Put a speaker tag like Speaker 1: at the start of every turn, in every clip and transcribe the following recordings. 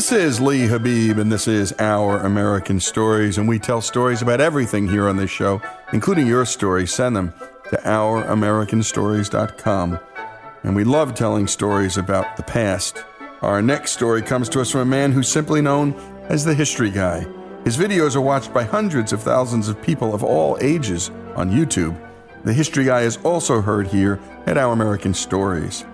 Speaker 1: This is Lee Habib, and this is Our American Stories, and we tell stories about everything here on this show, including your story. Send them to ouramericanstories.com. And we love telling stories about the past. Our next story comes to us from a man who's simply known as the History Guy. His videos are watched by hundreds of thousands of people of all ages on YouTube. The History Guy is also heard here at Our American Stories.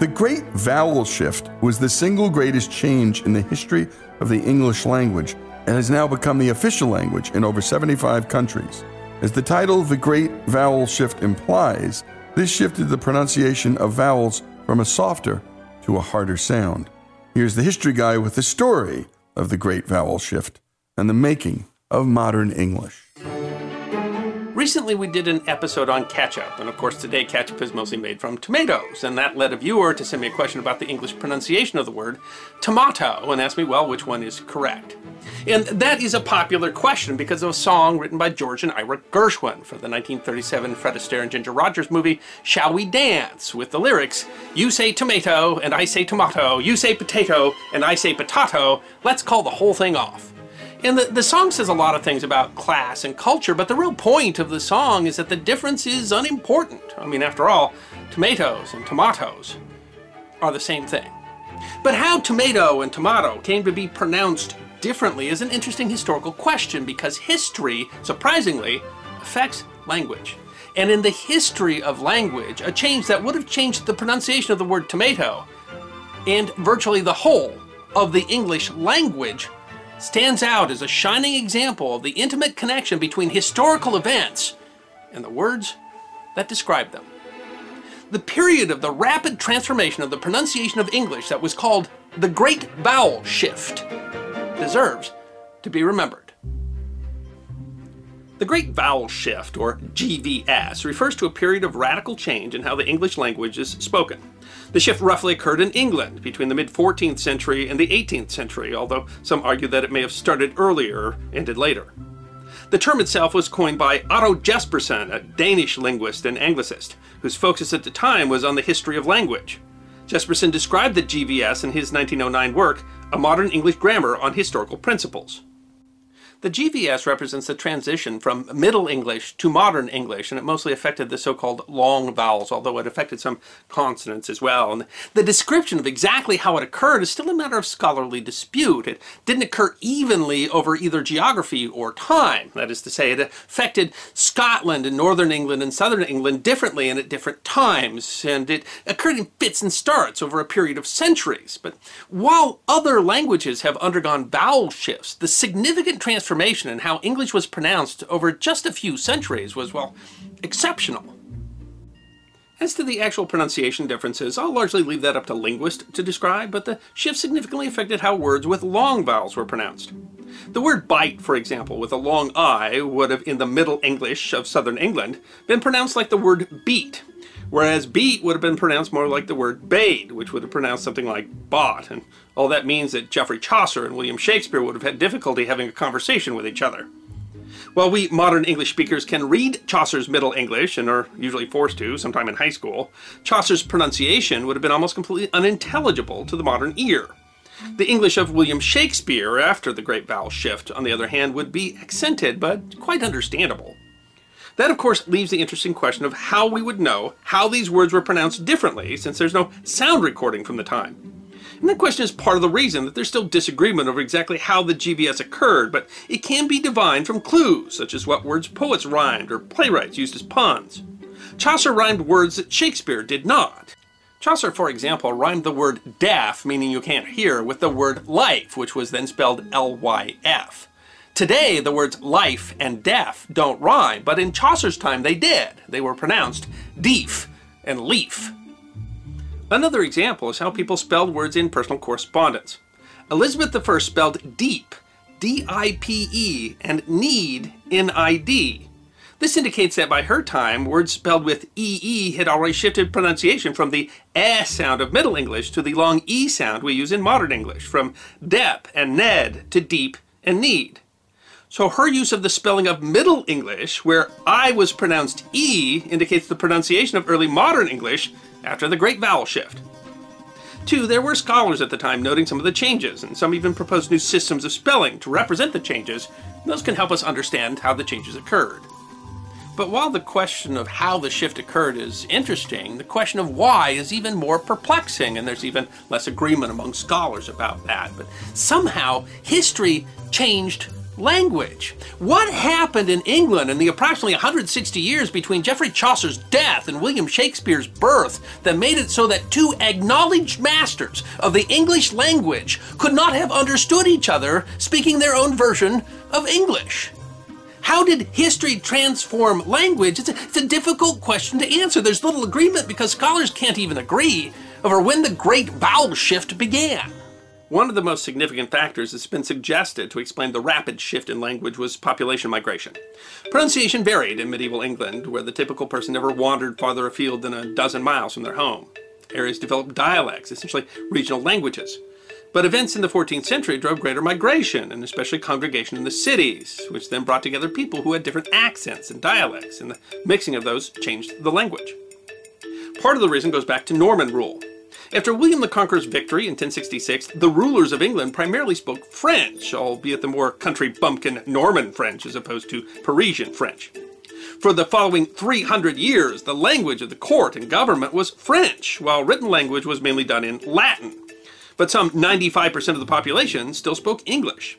Speaker 1: The Great Vowel Shift was the single greatest change in the history of the English language and has now become the official language in over 75 countries. As the title The Great Vowel Shift implies, this shifted the pronunciation of vowels from a softer to a harder sound. Here's the history guy with the story of the Great Vowel Shift and the making of modern English.
Speaker 2: Recently, we did an episode on ketchup, and of course, today ketchup is mostly made from tomatoes, and that led a viewer to send me a question about the English pronunciation of the word tomato and ask me, well, which one is correct? And that is a popular question because of a song written by George and Ira Gershwin for the 1937 Fred Astaire and Ginger Rogers movie Shall We Dance? with the lyrics You say tomato, and I say tomato, you say potato, and I say potato, let's call the whole thing off. And the, the song says a lot of things about class and culture, but the real point of the song is that the difference is unimportant. I mean, after all, tomatoes and tomatoes are the same thing. But how tomato and tomato came to be pronounced differently is an interesting historical question because history, surprisingly, affects language. And in the history of language, a change that would have changed the pronunciation of the word tomato and virtually the whole of the English language stands out as a shining example of the intimate connection between historical events and the words that describe them. The period of the rapid transformation of the pronunciation of English that was called the Great Vowel Shift deserves to be remembered. The Great Vowel Shift, or GVS, refers to a period of radical change in how the English language is spoken. The shift roughly occurred in England between the mid 14th century and the 18th century, although some argue that it may have started earlier ended later. The term itself was coined by Otto Jespersen, a Danish linguist and Anglicist, whose focus at the time was on the history of language. Jespersen described the GVS in his 1909 work, A Modern English Grammar on Historical Principles. The GVS represents the transition from Middle English to Modern English, and it mostly affected the so called long vowels, although it affected some consonants as well. And the description of exactly how it occurred is still a matter of scholarly dispute. It didn't occur evenly over either geography or time. That is to say, it affected Scotland and Northern England and Southern England differently and at different times, and it occurred in fits and starts over a period of centuries. But while other languages have undergone vowel shifts, the significant transformation transformation in how English was pronounced over just a few centuries was, well, exceptional. As to the actual pronunciation differences, I'll largely leave that up to linguists to describe, but the shift significantly affected how words with long vowels were pronounced. The word bite, for example, with a long I, would have, in the Middle English of southern England, been pronounced like the word beat, whereas beat would have been pronounced more like the word bade, which would have pronounced something like bought, and all that means that Geoffrey Chaucer and William Shakespeare would have had difficulty having a conversation with each other. While we modern English speakers can read Chaucer's Middle English and are usually forced to sometime in high school, Chaucer's pronunciation would have been almost completely unintelligible to the modern ear. The English of William Shakespeare after the Great Vowel Shift, on the other hand, would be accented but quite understandable. That, of course, leaves the interesting question of how we would know how these words were pronounced differently, since there's no sound recording from the time. And that question is part of the reason that there's still disagreement over exactly how the GVS occurred, but it can be divined from clues, such as what words poets rhymed or playwrights used as puns. Chaucer rhymed words that Shakespeare did not. Chaucer, for example, rhymed the word deaf, meaning you can't hear, with the word life, which was then spelled L Y F. Today, the words life and deaf don't rhyme, but in Chaucer's time they did. They were pronounced deef and leaf. Another example is how people spelled words in personal correspondence. Elizabeth I spelled deep, D I P E, and need, N I D. This indicates that by her time, words spelled with EE had already shifted pronunciation from the S sound of Middle English to the long E sound we use in modern English, from dep and ned to deep and need. So her use of the spelling of Middle English, where I was pronounced E, indicates the pronunciation of early modern English after the Great Vowel Shift. Two, there were scholars at the time noting some of the changes, and some even proposed new systems of spelling to represent the changes. Those can help us understand how the changes occurred. But while the question of how the shift occurred is interesting, the question of why is even more perplexing, and there's even less agreement among scholars about that. But somehow, history changed language. What happened in England in the approximately 160 years between Geoffrey Chaucer's death and William Shakespeare's birth that made it so that two acknowledged masters of the English language could not have understood each other speaking their own version of English? How did history transform language? It's a, it's a difficult question to answer. There's little agreement because scholars can't even agree over when the great vowel shift began. One of the most significant factors that's been suggested to explain the rapid shift in language was population migration. Pronunciation varied in medieval England, where the typical person never wandered farther afield than a dozen miles from their home. Areas developed dialects, essentially regional languages. But events in the 14th century drove greater migration, and especially congregation in the cities, which then brought together people who had different accents and dialects, and the mixing of those changed the language. Part of the reason goes back to Norman rule. After William the Conqueror's victory in 1066, the rulers of England primarily spoke French, albeit the more country bumpkin Norman French as opposed to Parisian French. For the following 300 years, the language of the court and government was French, while written language was mainly done in Latin. But some 95% of the population still spoke English.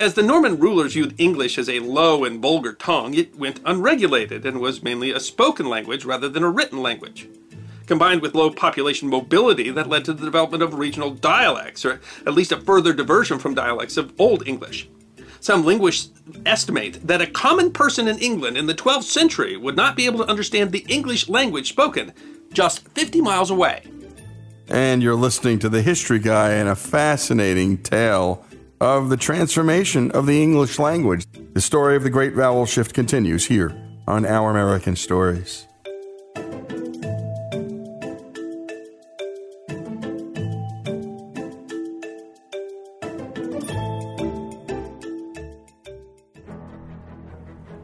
Speaker 2: As the Norman rulers viewed English as a low and vulgar tongue, it went unregulated and was mainly a spoken language rather than a written language combined with low population mobility that led to the development of regional dialects, or at least a further diversion from dialects of Old English. Some linguists estimate that a common person in England in the 12th century would not be able to understand the English language spoken just 50 miles away.
Speaker 1: And you're listening to The History Guy and a fascinating tale of the transformation of the English language. The story of the Great Vowel Shift continues here on Our American Stories.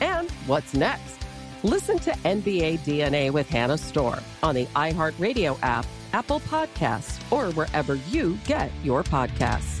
Speaker 3: And what's next? Listen to NBA DNA with Hannah Storm on the iHeartRadio app, Apple Podcasts, or wherever you get your podcasts.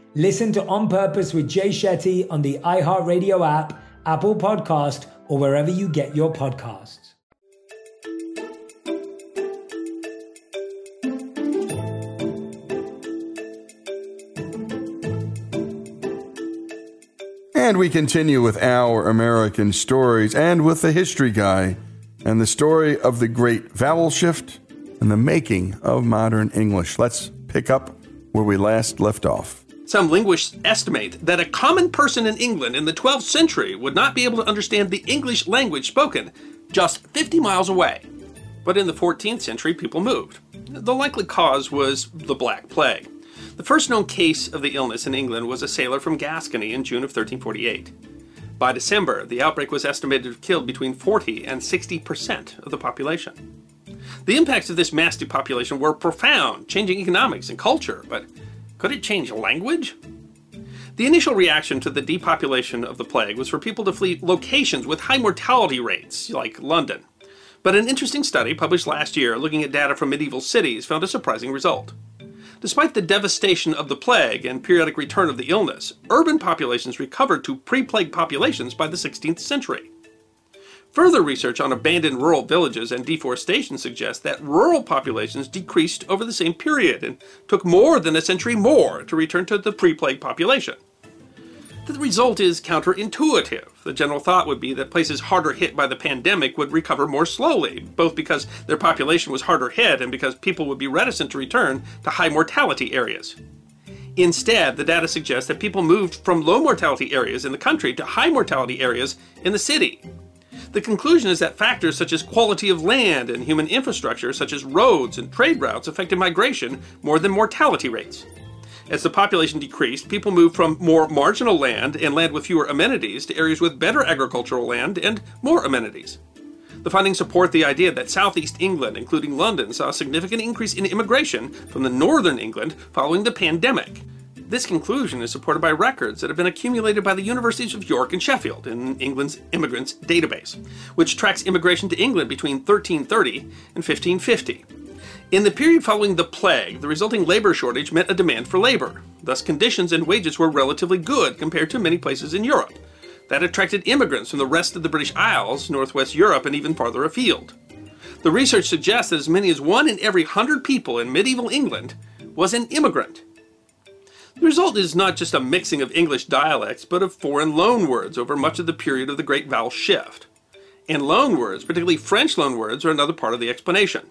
Speaker 4: Listen to On Purpose with Jay Shetty on the iHeartRadio app, Apple Podcast, or wherever you get your podcasts.
Speaker 1: And we continue with our American stories and with the history guy and the story of the great vowel shift and the making of modern English. Let's pick up where we last left off.
Speaker 2: Some linguists estimate that a common person in England in the 12th century would not be able to understand the English language spoken just 50 miles away. But in the 14th century, people moved. The likely cause was the Black Plague. The first known case of the illness in England was a sailor from Gascony in June of 1348. By December, the outbreak was estimated to have killed between 40 and 60 percent of the population. The impacts of this mass depopulation were profound, changing economics and culture, but could it change language? The initial reaction to the depopulation of the plague was for people to flee locations with high mortality rates, like London. But an interesting study published last year looking at data from medieval cities found a surprising result. Despite the devastation of the plague and periodic return of the illness, urban populations recovered to pre plague populations by the 16th century. Further research on abandoned rural villages and deforestation suggests that rural populations decreased over the same period and took more than a century more to return to the pre plague population. The result is counterintuitive. The general thought would be that places harder hit by the pandemic would recover more slowly, both because their population was harder hit and because people would be reticent to return to high mortality areas. Instead, the data suggests that people moved from low mortality areas in the country to high mortality areas in the city. The conclusion is that factors such as quality of land and human infrastructure, such as roads and trade routes, affected migration more than mortality rates. As the population decreased, people moved from more marginal land and land with fewer amenities to areas with better agricultural land and more amenities. The findings support the idea that southeast England, including London, saw a significant increase in immigration from the northern England following the pandemic. This conclusion is supported by records that have been accumulated by the Universities of York and Sheffield in England's Immigrants Database, which tracks immigration to England between 1330 and 1550. In the period following the plague, the resulting labor shortage meant a demand for labor. Thus, conditions and wages were relatively good compared to many places in Europe. That attracted immigrants from the rest of the British Isles, Northwest Europe, and even farther afield. The research suggests that as many as one in every hundred people in medieval England was an immigrant. The result is not just a mixing of English dialects, but of foreign loanwords over much of the period of the Great Vowel Shift. And loanwords, particularly French loanwords, are another part of the explanation.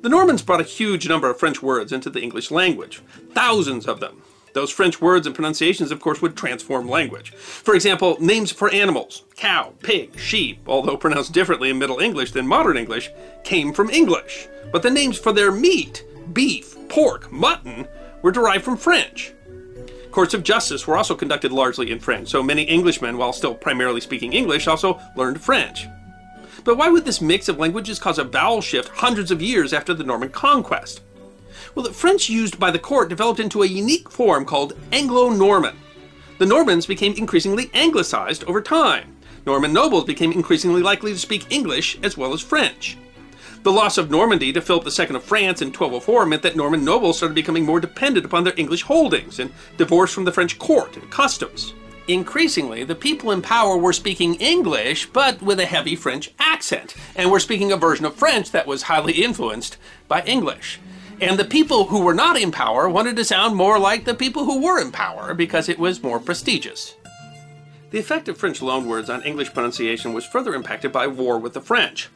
Speaker 2: The Normans brought a huge number of French words into the English language, thousands of them. Those French words and pronunciations, of course, would transform language. For example, names for animals, cow, pig, sheep, although pronounced differently in Middle English than modern English, came from English. But the names for their meat, beef, pork, mutton, were derived from French. Courts of justice were also conducted largely in French, so many Englishmen, while still primarily speaking English, also learned French. But why would this mix of languages cause a vowel shift hundreds of years after the Norman conquest? Well, the French used by the court developed into a unique form called Anglo Norman. The Normans became increasingly anglicized over time. Norman nobles became increasingly likely to speak English as well as French. The loss of Normandy to Philip II of France in 1204 meant that Norman nobles started becoming more dependent upon their English holdings and divorced from the French court and customs. Increasingly, the people in power were speaking English, but with a heavy French accent, and were speaking a version of French that was highly influenced by English. And the people who were not in power wanted to sound more like the people who were in power because it was more prestigious. The effect of French loanwords on English pronunciation was further impacted by war with the French.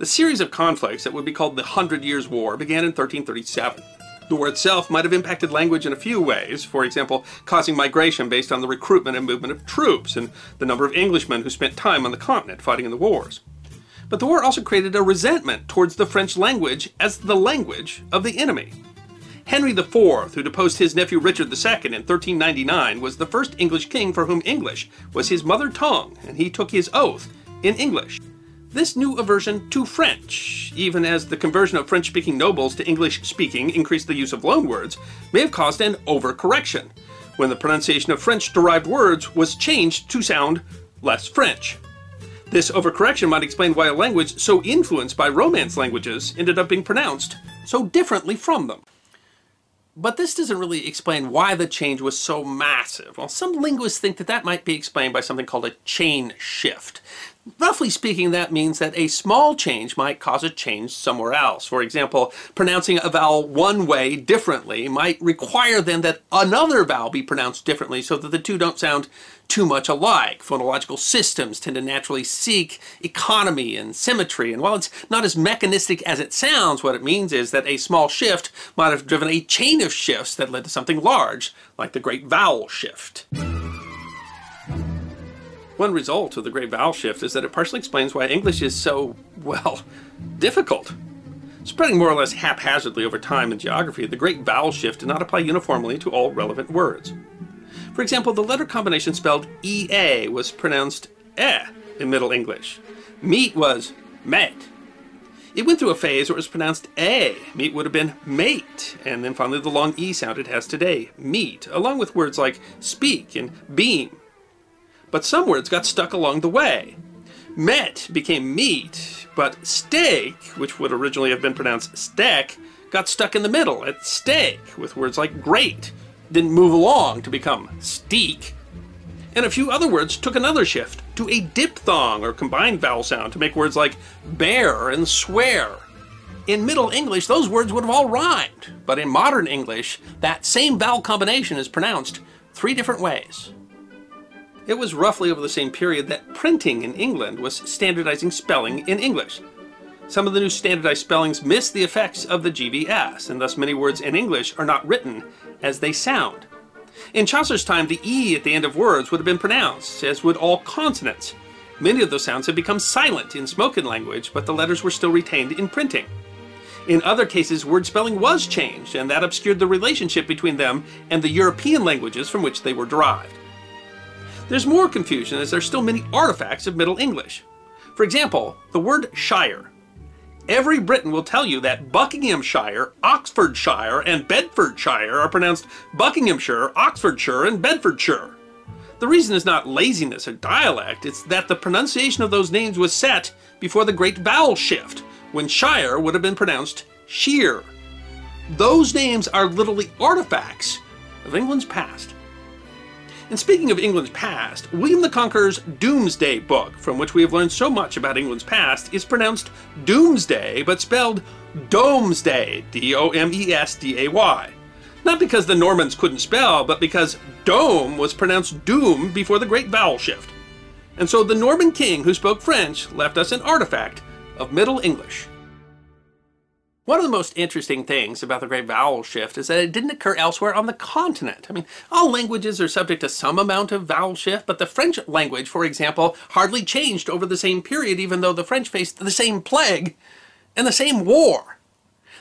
Speaker 2: The series of conflicts that would be called the Hundred Years' War began in 1337. The war itself might have impacted language in a few ways, for example, causing migration based on the recruitment and movement of troops and the number of Englishmen who spent time on the continent fighting in the wars. But the war also created a resentment towards the French language as the language of the enemy. Henry IV, who deposed his nephew Richard II in 1399, was the first English king for whom English was his mother tongue, and he took his oath in English. This new aversion to French, even as the conversion of French speaking nobles to English speaking increased the use of loanwords, may have caused an overcorrection, when the pronunciation of French derived words was changed to sound less French. This overcorrection might explain why a language so influenced by Romance languages ended up being pronounced so differently from them. But this doesn't really explain why the change was so massive. Well, some linguists think that that might be explained by something called a chain shift. Roughly speaking, that means that a small change might cause a change somewhere else. For example, pronouncing a vowel one way differently might require then that another vowel be pronounced differently so that the two don't sound too much alike. Phonological systems tend to naturally seek economy and symmetry, and while it's not as mechanistic as it sounds, what it means is that a small shift might have driven a chain of shifts that led to something large, like the Great Vowel Shift. One result of the Great Vowel Shift is that it partially explains why English is so, well, difficult. Spreading more or less haphazardly over time and geography, the Great Vowel Shift did not apply uniformly to all relevant words. For example, the letter combination spelled EA was pronounced eh in Middle English. Meat was met. It went through a phase where it was pronounced a. Meat would have been mate. And then finally the long E sound it has today, meat, along with words like speak and beam but some words got stuck along the way. Met became meat, but steak, which would originally have been pronounced steak, got stuck in the middle at steak, with words like great, didn't move along to become steak. And a few other words took another shift to a diphthong or combined vowel sound to make words like bear and swear. In Middle English, those words would have all rhymed, but in modern English, that same vowel combination is pronounced three different ways. It was roughly over the same period that printing in England was standardizing spelling in English. Some of the new standardized spellings miss the effects of the GVS, and thus many words in English are not written as they sound. In Chaucer's time, the E at the end of words would have been pronounced, as would all consonants. Many of those sounds had become silent in spoken language, but the letters were still retained in printing. In other cases, word spelling was changed, and that obscured the relationship between them and the European languages from which they were derived. There's more confusion as there's still many artifacts of Middle English. For example, the word shire Every Briton will tell you that Buckinghamshire, Oxfordshire, and Bedfordshire are pronounced Buckinghamshire, Oxfordshire, and Bedfordshire. The reason is not laziness or dialect, it's that the pronunciation of those names was set before the great vowel shift, when shire would have been pronounced sheer. Those names are literally artifacts of England's past. And speaking of England's past, William the Conqueror's Doomsday Book, from which we have learned so much about England's past, is pronounced Doomsday, but spelled Domesday, D O M E S D A Y. Not because the Normans couldn't spell, but because dome was pronounced doom before the great vowel shift. And so the Norman king who spoke French left us an artifact of Middle English. One of the most interesting things about the Great Vowel Shift is that it didn't occur elsewhere on the continent. I mean, all languages are subject to some amount of vowel shift, but the French language, for example, hardly changed over the same period, even though the French faced the same plague and the same war.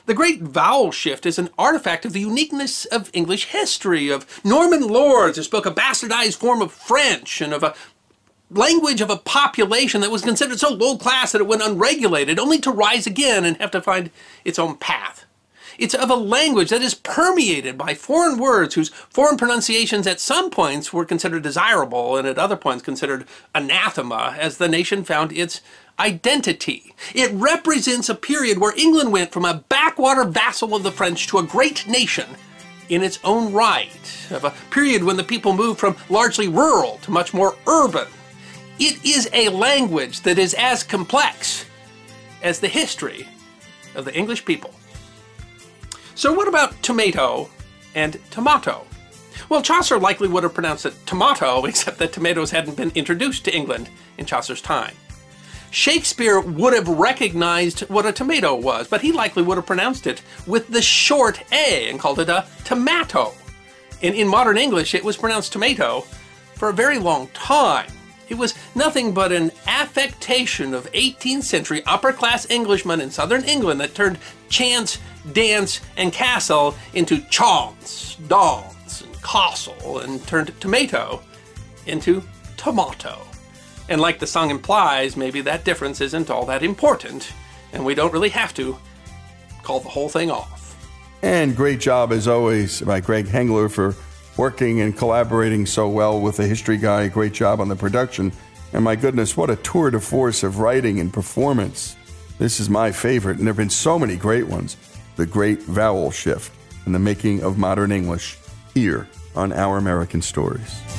Speaker 2: The Great Vowel Shift is an artifact of the uniqueness of English history, of Norman lords who spoke a bastardized form of French, and of a language of a population that was considered so low class that it went unregulated, only to rise again and have to find its own path. It's of a language that is permeated by foreign words whose foreign pronunciations at some points were considered desirable and at other points considered anathema as the nation found its identity. It represents a period where England went from a backwater vassal of the French to a great nation in its own right, of a period when the people moved from largely rural to much more urban it is a language that is as complex as the history of the English people. So, what about tomato and tomato? Well, Chaucer likely would have pronounced it tomato, except that tomatoes hadn't been introduced to England in Chaucer's time. Shakespeare would have recognized what a tomato was, but he likely would have pronounced it with the short A and called it a tomato. And in modern English, it was pronounced tomato for a very long time. It was nothing but an affectation of 18th century upper class Englishmen in southern England that turned chance, dance, and castle into chance, dance, and castle, and turned tomato into tomato. And like the song implies, maybe that difference isn't all that important, and we don't really have to call the whole thing off.
Speaker 1: And great job, as always, by Greg Hengler for working and collaborating so well with the history guy. Great job on the production. And my goodness, what a tour de force of writing and performance. This is my favorite, and there have been so many great ones. The Great Vowel Shift and the Making of Modern English here on Our American Stories.